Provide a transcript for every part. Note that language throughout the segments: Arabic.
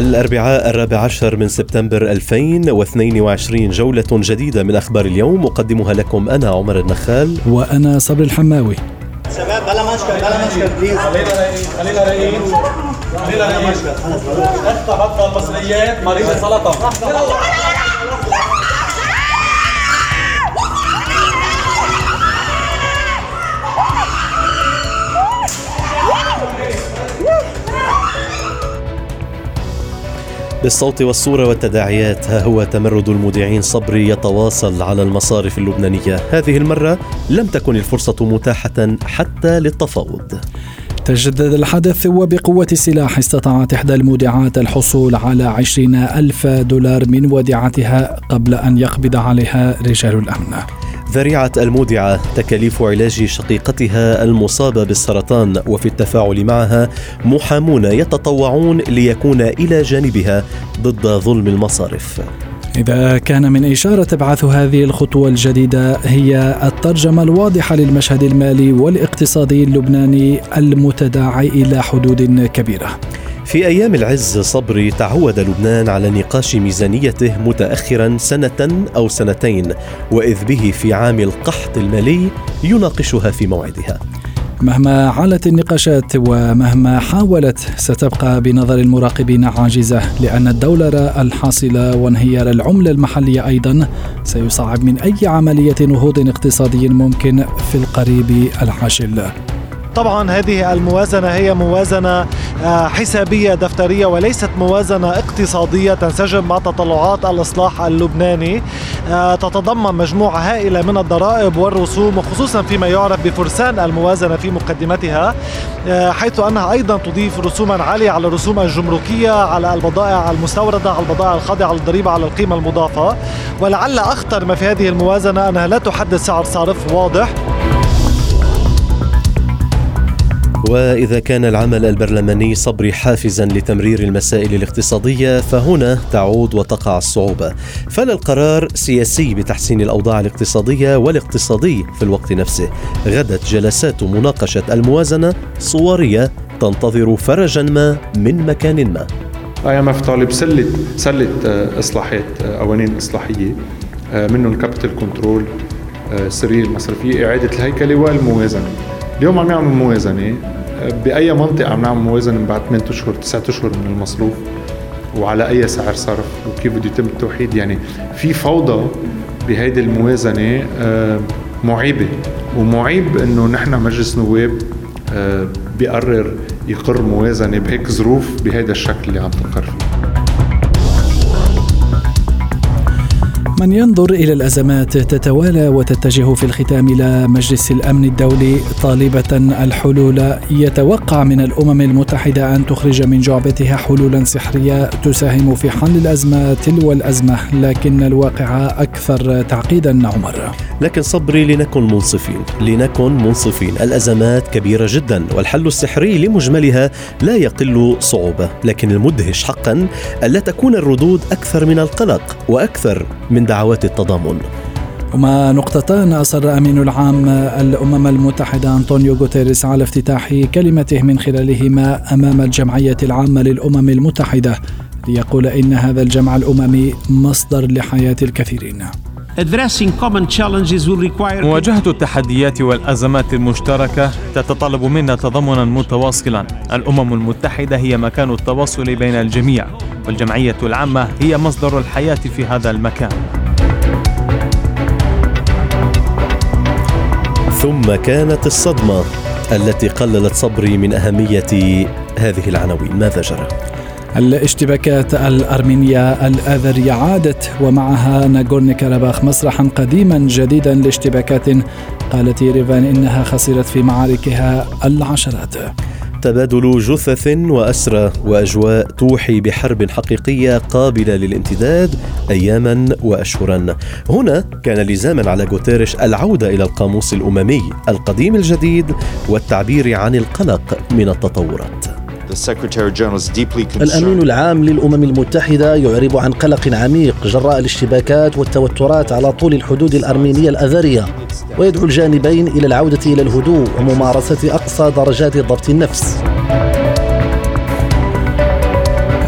الأربعاء الرابع عشر من سبتمبر 2022 جولة جديدة من أخبار اليوم أقدمها لكم أنا عمر النخال. وأنا صبري الحماوي. شباب بلا مشكل بلا مشكل بليز خلينا رايقين خلينا رايقين خلينا رايقين افتح بطل المصريات مريض سلطه بالصوت والصورة والتداعيات. ها هو تمرد المذيعين صبري يتواصل على المصارف اللبنانية. هذه المرة لم تكن الفرصة متاحة حتى للتفاوض. تجدد الحدث وبقوة السلاح استطاعت إحدى المودعات الحصول على عشرين ألف دولار من وديعتها قبل أن يقبض عليها رجال الأمن. ذريعة المودعة تكاليف علاج شقيقتها المصابة بالسرطان وفي التفاعل معها محامون يتطوعون ليكون إلى جانبها ضد ظلم المصارف. إذا كان من إشارة تبعث هذه الخطوة الجديدة هي الترجمة الواضحة للمشهد المالي والاقتصادي اللبناني المتداعي إلى حدود كبيرة. في أيام العز صبري تعود لبنان على نقاش ميزانيته متأخرا سنة أو سنتين وإذ به في عام القحط المالي يناقشها في موعدها. مهما علت النقاشات ومهما حاولت ستبقى بنظر المراقبين عاجزة لأن الدولار الحاصلة وانهيار العملة المحلية أيضا سيصعب من أي عملية نهوض اقتصادي ممكن في القريب العاجل. طبعا هذه الموازنة هي موازنة آه، حسابية دفترية وليست موازنة اقتصادية تنسجم مع تطلعات الإصلاح اللبناني. آه، تتضمن مجموعة هائلة من الضرائب والرسوم وخصوصا فيما يعرف بفرسان الموازنة في مقدمتها آه، حيث أنها أيضا تضيف رسوما عالية على الرسوم الجمركية على البضائع المستوردة على البضائع الخاضعة للضريبة على القيمة المضافة. ولعل أخطر ما في هذه الموازنة أنها لا تحدد سعر صارف واضح. وإذا كان العمل البرلماني صبري حافزا لتمرير المسائل الاقتصادية فهنا تعود وتقع الصعوبة. فلا القرار سياسي بتحسين الأوضاع الاقتصادية والاقتصادي في الوقت نفسه. غدت جلسات مناقشة الموازنة صورية تنتظر فرجا ما من مكان ما. IMF طالب سلة سله آه، اصلاحات آه، قوانين إصلاحية آه، منهم capital control السريه المصرفيه إعادة الهيكلة والموازنة. اليوم عم نعمل موازنة. بأي منطقة عم نعمل موازنة بعد 8 أشهر 9 أشهر من المصروف؟ وعلى أي سعر صرف؟ وكيف بده يتم التوحيد؟ يعني في فوضى بهيدي الموازنة آه، معيبة. ومعيب إنه نحن مجلس نواب آه، بيقرر يقر موازنة بهيك ظروف بهيدا الشكل اللي عم تنقر فيه. من ينظر إلى الأزمات تتوالى وتتجه في الختام إلى مجلس الأمن الدولي طالبة الحلول. يتوقع من الأمم المتحدة أن تخرج من جعبتها حلولا سحرية تساهم في حل الأزمة تلو الأزمة لكن الواقع أكثر تعقيدا عمر. لكن صبري لنكن منصفين. لنكن منصفين. الأزمات كبيرة جدا والحل السحري لمجملها لا يقل صعوبة لكن المدهش حقا ألا تكون الردود أكثر من القلق وأكثر من دعوات التضامن. هما نقطتان أصر أمين العام الأمم المتحدة أنطونيو غوتيريس على افتتاح كلمته من خلالهما أمام الجمعية العامة للأمم المتحدة ليقول إن هذا الجمع الأممي مصدر لحياة الكثيرين. مواجهة التحديات والأزمات المشتركة تتطلب منا تضامنا متواصلا. الأمم المتحدة هي مكان التواصل بين الجميع والجمعية العامة هي مصدر الحياة في هذا المكان. ثم كانت الصدمة التي قللت صبري من أهمية هذه العناوين ماذا جرى؟ الاشتباكات الأرمينية الآذرية عادت ومعها ناغورني كاراباخ مسرحا قديما جديدا لاشتباكات قالت يريفان إنها خسرت في معاركها العشرات تبادل جثث وأسرى وأجواء توحي بحرب حقيقية قابلة للامتداد أياما وأشهرا. هنا كان لزاما على غوتيريش العودة إلى القاموس الأممي القديم الجديد والتعبير عن القلق من التطورات. الأمين العام للأمم المتحدة يعرب عن قلق عميق جراء الاشتباكات والتوترات على طول الحدود الأرمينية الأذرية ويدعو الجانبين إلى العودة إلى الهدوء وممارسة أقصى درجات ضبط النفس.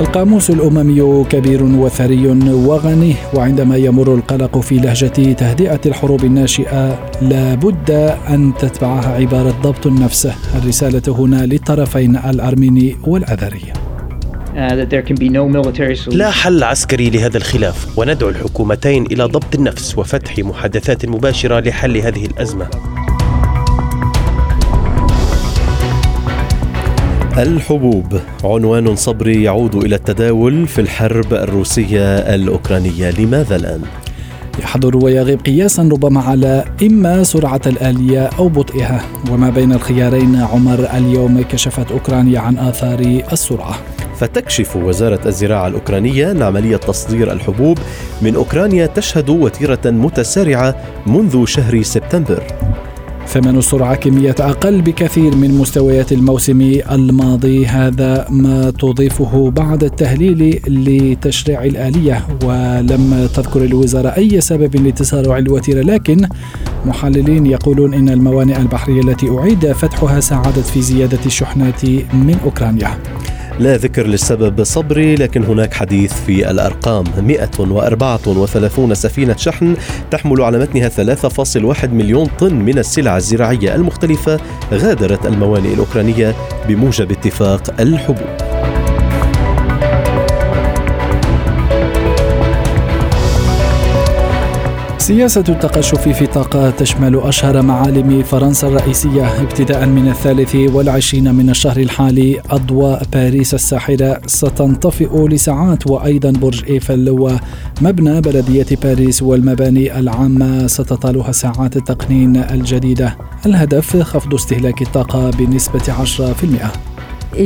القاموس الأممي كبير وثري وغني. وعندما يمر القلق في لهجة تهدئة الحروب الناشئة لابد أن تتبعها عبارة ضبط النفس. الرسالة هنا للطرفين الأرميني والأذري. Uh, لا حل عسكري لهذا الخلاف. وندعو الحكومتين إلى ضبط النفس وفتح محادثات مباشرة لحل هذه الأزمة. الحبوب. عنوان صبري يعود إلى التداول في الحرب الروسية الأوكرانية. لماذا الآن؟ يحضر ويغيب قياسا ربما على إما سرعة الآلية أو بطئها. وما بين الخيارين عمر اليوم كشفت أوكرانيا عن آثار السرعة. فتكشف وزارة الزراعة الأوكرانية أن عملية تصدير الحبوب من أوكرانيا تشهد وتيرة متسارعة منذ شهر سبتمبر. ثمن السرعة كمية أقل بكثير من مستويات الموسم الماضي. هذا ما تضيفه بعد التهليل لتشريع الآلية. ولم تذكر الوزارة أي سبب لتسارع الوتيرة لكن محللين يقولون إن الموانئ البحرية التي أعيد فتحها ساعدت في زيادة الشحنات من أوكرانيا. لا ذكر للسبب صبري لكن هناك حديث في الأرقام. 134 سفينة شحن تحمل على متنها 3.1 مليون طن من السلع الزراعية المختلفة غادرت الموانئ الأوكرانية بموجب اتفاق الحبوب. سياسة التقشف في طاقة تشمل أشهر معالم فرنسا الرئيسية ابتداء من الثالث والعشرين من الشهر الحالي أضواء باريس الساحرة ستنطفئ لساعات وأيضا برج إيفل ومبنى بلدية باريس والمباني العامة ستطالها ساعات التقنين الجديدة. الهدف خفض استهلاك الطاقة بنسبة 10%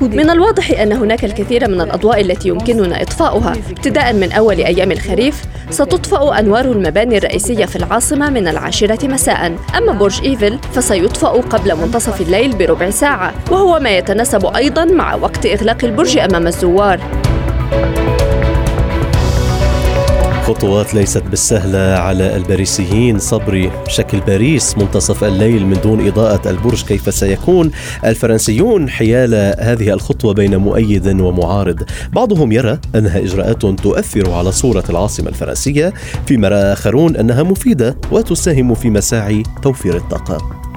من الواضح أن هناك الكثير من الأضواء التي يمكننا إطفاؤها. ابتداء من أول أيام الخريف ستطفأ أنوار المباني الرئيسية في العاصمة من العاشرة مساء. أما برج إيفل فسيطفأ قبل منتصف الليل بربع ساعة وهو ما يتناسب أيضا مع وقت إغلاق البرج أمام الزوار. خطوات ليست بالسهلة على الباريسيين. صبري شكل باريس منتصف الليل من دون إضاءة البرج كيف سيكون؟ الفرنسيون حيال هذه الخطوة بين مؤيد ومعارض. بعضهم يرى أنها إجراءات تؤثر على صورة العاصمة الفرنسية فيما رأى آخرون أنها مفيدة وتساهم في مساعي توفير الطاقة.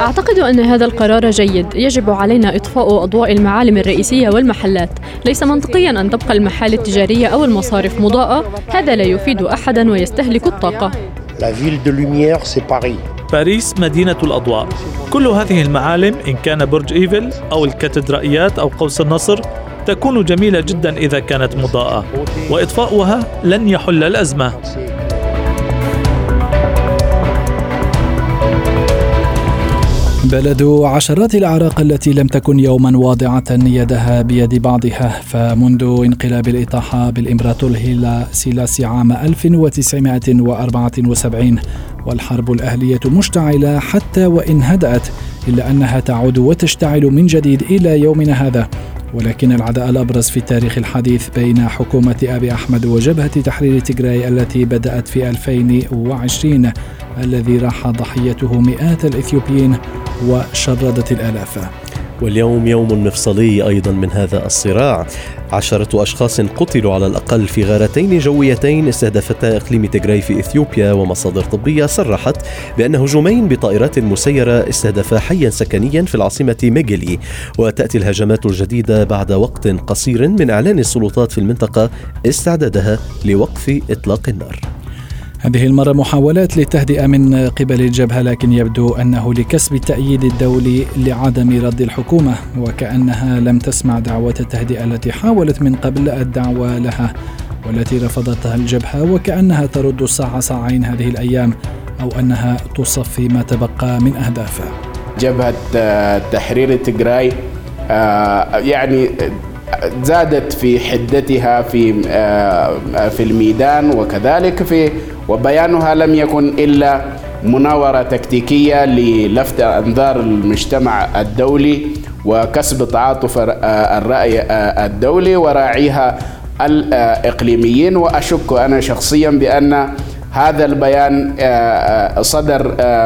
أعتقد أن هذا القرار جيد. يجب علينا إطفاء أضواء المعالم الرئيسية والمحلات. ليس منطقيا أن تبقى المحال التجارية أو المصارف مضاءة. هذا لا يفيد أحدا ويستهلك الطاقة. باريس مدينة الأضواء. كل هذه المعالم إن كان برج إيفل أو الكاتدرائيات أو قوس النصر تكون جميلة جدا إذا كانت مضاءة. وإطفاؤها لن يحل الأزمة. بلد عشرات الأعراق التي لم تكن يوما واضعة يدها بيد بعضها فمنذ انقلاب الإطاحة بالإمبراطور هيلا سيلاسي عام 1974 والحرب الأهلية مشتعلة حتى وإن هدأت إلا أنها تعود وتشتعل من جديد إلى يومنا هذا. ولكن العداء الأبرز في التاريخ الحديث بين حكومة أبي أحمد وجبهة تحرير تجراي التي بدأت في 2020 الذي راح ضحيته مئات الإثيوبيين وشردت الآلاف. واليوم يوم مفصلي أيضا من هذا الصراع. عشرة أشخاص قتلوا على الأقل في غارتين جويتين استهدفتا إقليم تجراي في إثيوبيا ومصادر طبية صرحت بأن هجومين بطائرات مسيرة استهدفا حيا سكنيا في العاصمة ميجلي وتأتي الهجمات الجديدة بعد وقت قصير من إعلان السلطات في المنطقة استعدادها لوقف إطلاق النار. هذه المرة محاولات للتهدئة من قبل الجبهة لكن يبدو أنه لكسب التأييد الدولي لعدم رد الحكومة وكأنها لم تسمع دعوة التهدئة التي حاولت من قبل الدعوة لها والتي رفضتها الجبهة وكأنها ترد الساعة ساعين هذه الأيام أو أنها تصفي ما تبقى من أهدافها. جبهة تحرير تجراي آه، يعني زادت في حدتها في آه، في الميدان وكذلك في وبيانها لم يكن إلا مناورة تكتيكية للفت انظار المجتمع الدولي وكسب تعاطف الرأي الدولي وراعيها الإقليميين. وأشك أنا شخصيا بأن هذا البيان صدر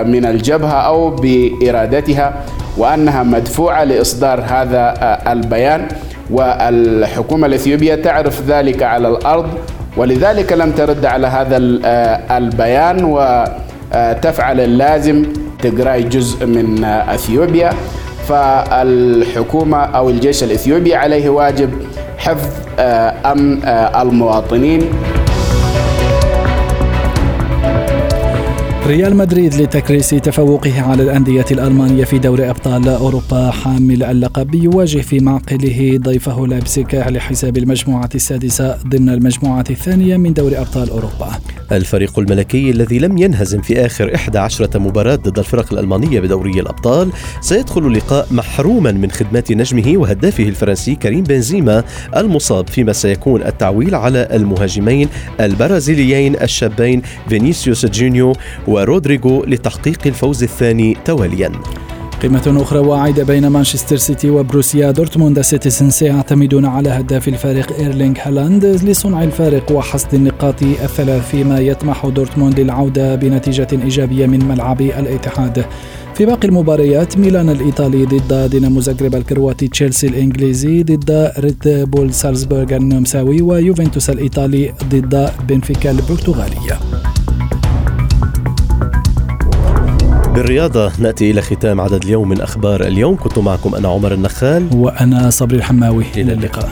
من الجبهة أو بإرادتها وأنها مدفوعة لإصدار هذا البيان. والحكومة الإثيوبية تعرف ذلك على الأرض ولذلك لم ترد على هذا آه، البيان وتفعل اللازم تجراي جزء من إثيوبيا. فالحكومة أو الجيش الإثيوبي عليه واجب حفظ آه، آه، المواطنين. ريال مدريد لتكريس تفوقه على الأندية الألمانية في دوري أبطال أوروبا. حامل اللقب يواجه في معقله ضيفه لايبسيك لحساب المجموعة السادسة ضمن المجموعة الثانية من دوري أبطال أوروبا. الفريق الملكي الذي لم ينهزم في آخر 11 مباراة ضد الفرق الألمانية بدوري الأبطال سيدخل اللقاء محروما من خدمات نجمه وهدافه الفرنسي كريم بنزيما المصاب فيما سيكون التعويل على المهاجمين البرازيليين الشابين فينيسيوس جونيور ورودريغو لتحقيق الفوز الثاني تواليا. قمة أخرى واعدة بين مانشستر سيتي وبروسيا دورتموند السيتيزن سيعتمدون على هداف الفريق إيرلينغ هالاند لصنع الفارق وحصد النقاط الثلاث فيما يطمح دورتموند للعودة بنتيجة إيجابية من ملعب الاتحاد. في باقي المباريات ميلان الإيطالي ضد دينامو زغرب الكرواتي تشيلسي الإنجليزي ضد ريد بول سالزبورغ النمساوي ويوفنتوس الإيطالي ضد بنفيكا البرتغالي بالرياضة نأتي إلى ختام عدد اليوم من أخبار اليوم. كنت معكم أنا عمر النخال. وأنا صبري الحماوي. إلى اللقاء.